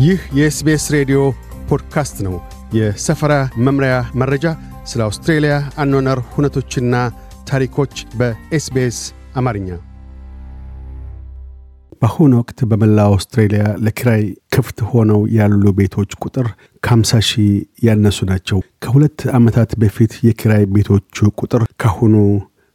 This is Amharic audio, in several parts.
ይህ የ SBS ሬዲዮ ፖድካስት ነው። የሰፈራ መምሪያ መረጃ፣ ስለ አውስትሬልያ አኗነር ሁነቶችና ታሪኮች በ SBS አማርኛ። በአሁኑ ወቅት በመላ አውስትሬልያ ለኪራይ ክፍት ሆነው ያሉ ቤቶች ቁጥር ከ50 ሺህ ያነሱ ናቸው። ከሁለት ዓመታት በፊት የኪራይ ቤቶቹ ቁጥር ካሁኑ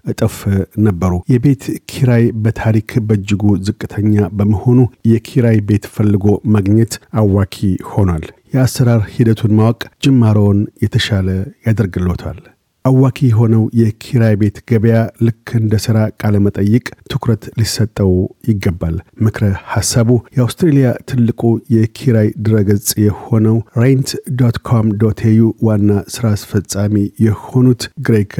እጥፍ ነበሩ። የቤት ኪራይ በታሪክ በእጅጉ ዝቅተኛ በመሆኑ የኪራይ ቤት ፈልጎ ማግኘት አዋኪ ሆኗል። የአሰራር ሂደቱን ማወቅ ጅማሮውን የተሻለ ያደርግሎታል። አዋኪ የሆነው የኪራይ ቤት ገበያ ልክ እንደ ሥራ ቃለመጠይቅ ትኩረት ሊሰጠው ይገባል። ምክረ ሐሳቡ የአውስትሬልያ ትልቁ የኪራይ ድረገጽ የሆነው rent dot com dot au ዋና ሥራ አስፈጻሚ የሆኑት ግሬግ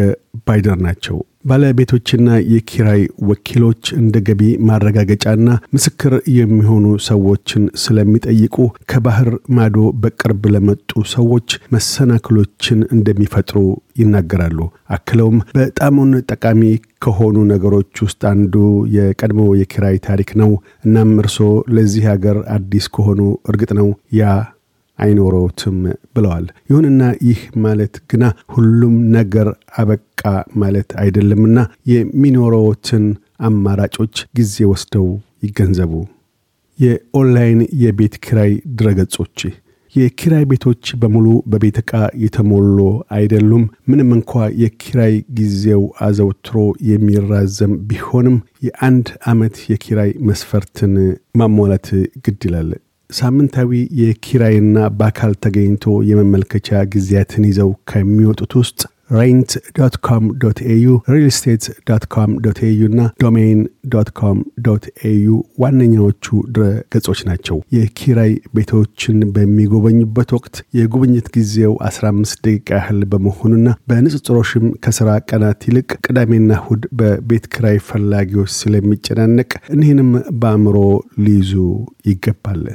ባይደር ናቸው። ባለቤቶችና የኪራይ ወኪሎች እንደ ገቢ ማረጋገጫና ምስክር የሚሆኑ ሰዎችን ስለሚጠይቁ ከባህር ማዶ በቅርብ ለመጡ ሰዎች መሰናክሎችን እንደሚፈጥሩ ይናገራሉ። አክለውም በጣሙን ጠቃሚ ከሆኑ ነገሮች ውስጥ አንዱ የቀድሞ የኪራይ ታሪክ ነው። እናም እርስዎ ለዚህ ሀገር አዲስ ከሆኑ እርግጥ ነው ያ አይኖረውትም ብለዋል። ይሁንና ይህ ማለት ግና ሁሉም ነገር አበቃ ማለት አይደለምና የሚኖረውትን አማራጮች ጊዜ ወስደው ይገንዘቡ። የኦንላይን የቤት ኪራይ ድረገጾች የኪራይ ቤቶች በሙሉ በቤት ዕቃ የተሞሉ አይደሉም። ምንም እንኳ የኪራይ ጊዜው አዘውትሮ የሚራዘም ቢሆንም የአንድ ዓመት የኪራይ መስፈርትን ማሟላት ግድ ይላል። ሳምንታዊ የኪራይና በአካል ተገኝቶ የመመልከቻ ጊዜያትን ይዘው ከሚወጡት ውስጥ rent dot com dot au፣ real estate dot com dot au እና domain dot com dot au ዋነኛዎቹ ድረ ገጾች ናቸው። የኪራይ ቤቶችን በሚጎበኙበት ወቅት የጉብኝት ጊዜው 15 ደቂቃ ያህል በመሆኑና በንጽጽሮሽም ከስራ ቀናት ይልቅ ቅዳሜና እሁድ በቤት ኪራይ ፈላጊዎች ስለሚጨናነቅ እኒህንም በአእምሮ ሊይዙ ይገባል።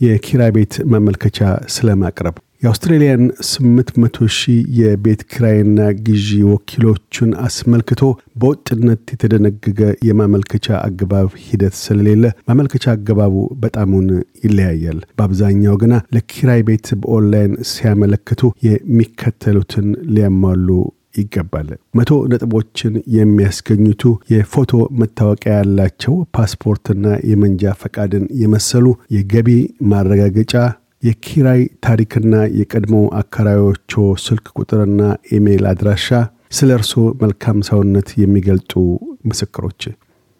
የኪራይ ቤት ማመልከቻ ስለማቅረብ የአውስትሬልያን 800 ሺህ የቤት ኪራይና ግዢ ወኪሎቹን አስመልክቶ በወጥነት የተደነገገ የማመልከቻ አገባብ ሂደት ስለሌለ ማመልከቻ አገባቡ በጣሙን ይለያያል። በአብዛኛው ግና ለኪራይ ቤት በኦንላይን ሲያመለክቱ የሚከተሉትን ሊያሟሉ ይገባል። መቶ ነጥቦችን የሚያስገኙቱ የፎቶ መታወቂያ ያላቸው ፓስፖርትና የመንጃ ፈቃድን የመሰሉ የገቢ ማረጋገጫ የኪራይ ታሪክና የቀድሞ አከራዮቹ ስልክ ቁጥርና ኢሜይል አድራሻ፣ ስለ እርሶ መልካም ሰውነት የሚገልጡ ምስክሮች።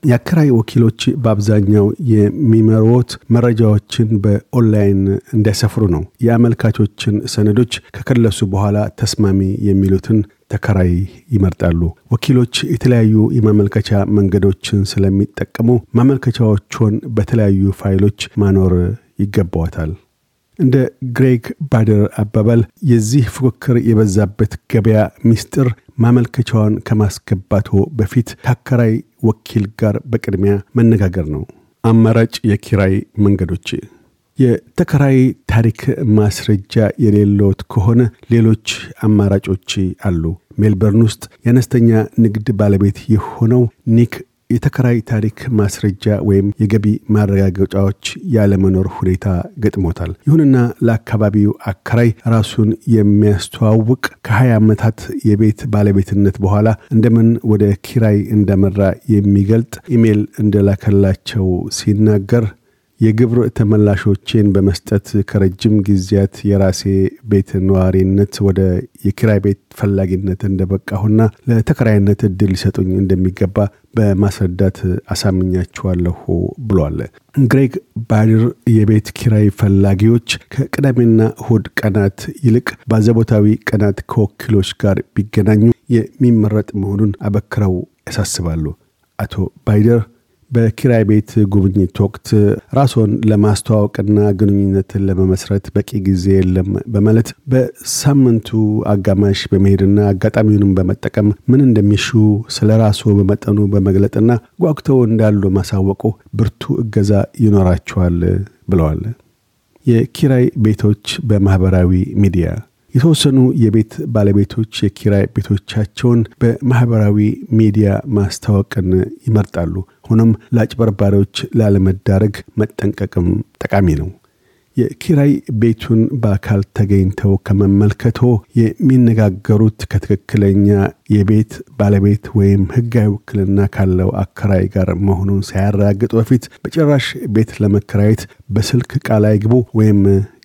የአከራይ ወኪሎች በአብዛኛው የሚመሩት መረጃዎችን በኦንላይን እንዲያሰፍሩ ነው። የአመልካቾችን ሰነዶች ከከለሱ በኋላ ተስማሚ የሚሉትን ተከራይ ይመርጣሉ። ወኪሎች የተለያዩ የማመልከቻ መንገዶችን ስለሚጠቀሙ ማመልከቻዎቹን በተለያዩ ፋይሎች ማኖር ይገባዋታል። እንደ ግሬግ ባደር አባባል የዚህ ፉክክር የበዛበት ገበያ ሚስጥር ማመልከቻዋን ከማስገባቶ በፊት ከአከራይ ወኪል ጋር በቅድሚያ መነጋገር ነው። አማራጭ የኪራይ መንገዶች የተከራይ ታሪክ ማስረጃ የሌለዎት ከሆነ ሌሎች አማራጮች አሉ። ሜልበርን ውስጥ የአነስተኛ ንግድ ባለቤት የሆነው ኒክ የተከራይ ታሪክ ማስረጃ ወይም የገቢ ማረጋገጫዎች ያለመኖር ሁኔታ ገጥሞታል። ይሁንና ለአካባቢው አከራይ ራሱን የሚያስተዋውቅ ከ20 ዓመታት የቤት ባለቤትነት በኋላ እንደምን ወደ ኪራይ እንደመራ የሚገልጥ ኢሜል እንደላከላቸው ሲናገር የግብር ተመላሾቼን በመስጠት ከረጅም ጊዜያት የራሴ ቤት ነዋሪነት ወደ የኪራይ ቤት ፈላጊነት እንደበቃሁና ለተከራይነት እድል ሊሰጡኝ እንደሚገባ በማስረዳት አሳምኛችኋለሁ ብሏል። ግሬግ ባድር የቤት ኪራይ ፈላጊዎች ከቅዳሜና እሁድ ቀናት ይልቅ ባዘቦታዊ ቀናት ከወኪሎች ጋር ቢገናኙ የሚመረጥ መሆኑን አበክረው ያሳስባሉ። አቶ ባይደር በኪራይ ቤት ጉብኝት ወቅት ራስዎን ለማስተዋወቅና ግንኙነትን ለመመስረት በቂ ጊዜ የለም በማለት በሳምንቱ አጋማሽ በመሄድና አጋጣሚውንም በመጠቀም ምን እንደሚሹ ስለ ራስዎ በመጠኑ በመግለጥና ጓጉተው እንዳሉ ማሳወቁ ብርቱ እገዛ ይኖራቸዋል ብለዋል። የኪራይ ቤቶች በማህበራዊ ሚዲያ የተወሰኑ የቤት ባለቤቶች የኪራይ ቤቶቻቸውን በማህበራዊ ሚዲያ ማስታወቅን ይመርጣሉ። ሆኖም ለአጭበርባሪዎች ላለመዳረግ መጠንቀቅም ጠቃሚ ነው። የኪራይ ቤቱን በአካል ተገኝተው ከመመልከቶ የሚነጋገሩት ከትክክለኛ የቤት ባለቤት ወይም ህጋዊ ውክልና ካለው አከራይ ጋር መሆኑን ሳያረጋግጡ በፊት በጭራሽ ቤት ለመከራየት በስልክ ቃል አይግቡ ወይም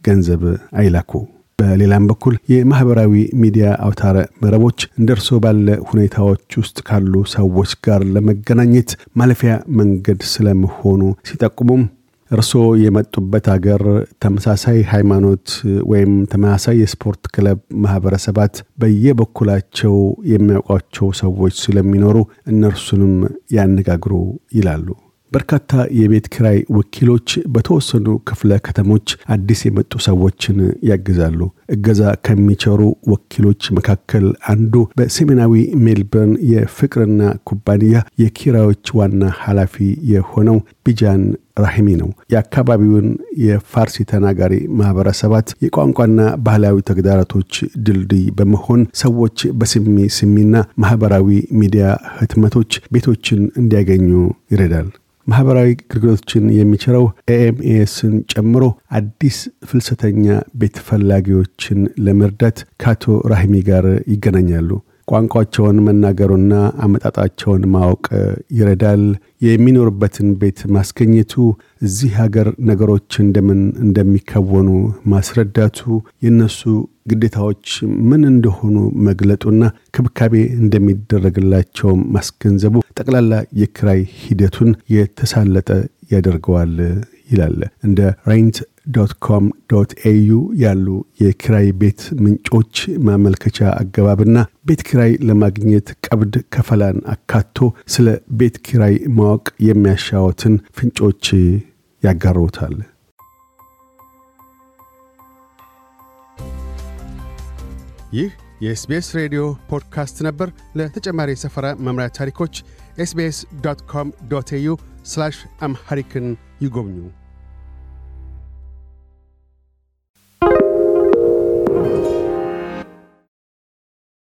ገንዘብ አይላኩ። በሌላም በኩል የማህበራዊ ሚዲያ አውታረ መረቦች እንደ እርሶ ባለ ሁኔታዎች ውስጥ ካሉ ሰዎች ጋር ለመገናኘት ማለፊያ መንገድ ስለመሆኑ ሲጠቁሙም እርስዎ የመጡበት አገር ተመሳሳይ ሃይማኖት ወይም ተመሳሳይ የስፖርት ክለብ ማህበረሰባት በየበኩላቸው የሚያውቋቸው ሰዎች ስለሚኖሩ እነርሱንም ያነጋግሩ ይላሉ። በርካታ የቤት ኪራይ ወኪሎች በተወሰኑ ክፍለ ከተሞች አዲስ የመጡ ሰዎችን ያግዛሉ። እገዛ ከሚቸሩ ወኪሎች መካከል አንዱ በሰሜናዊ ሜልበርን የፍቅርና ኩባንያ የኪራዮች ዋና ኃላፊ የሆነው ቢጃን ራሂሚ ነው። የአካባቢውን የፋርሲ ተናጋሪ ማህበረሰባት የቋንቋና ባህላዊ ተግዳሮቶች ድልድይ በመሆን ሰዎች በስሚ ስሚና ማህበራዊ ሚዲያ ህትመቶች ቤቶችን እንዲያገኙ ይረዳል። ማህበራዊ አገልግሎቶችን የሚችለው ኤኤምኤስን ጨምሮ አዲስ ፍልሰተኛ ቤት ፈላጊዎችን ለመርዳት ከአቶ ራሂሚ ጋር ይገናኛሉ። ቋንቋቸውን መናገሩና አመጣጣቸውን ማወቅ ይረዳል። የሚኖርበትን ቤት ማስገኘቱ፣ እዚህ ሀገር ነገሮች እንደምን እንደሚከወኑ ማስረዳቱ፣ የነሱ ግዴታዎች ምን እንደሆኑ መግለጡና ክብካቤ እንደሚደረግላቸው ማስገንዘቡ ጠቅላላ የክራይ ሂደቱን የተሳለጠ ያደርገዋል ይላል። እንደ rent dot com dot au ያሉ የኪራይ ቤት ምንጮች ማመልከቻ አገባብና ቤት ኪራይ ለማግኘት ቀብድ ከፈላን አካቶ ስለ ቤት ኪራይ ማወቅ የሚያሻዎትን ፍንጮች ያጋሩታል። ይህ የ SBS ሬዲዮ ፖድካስት ነበር። ለተጨማሪ የሰፈራ መምሪያ ታሪኮች SBS dot com dot au Amharic ን ይጎብኙ።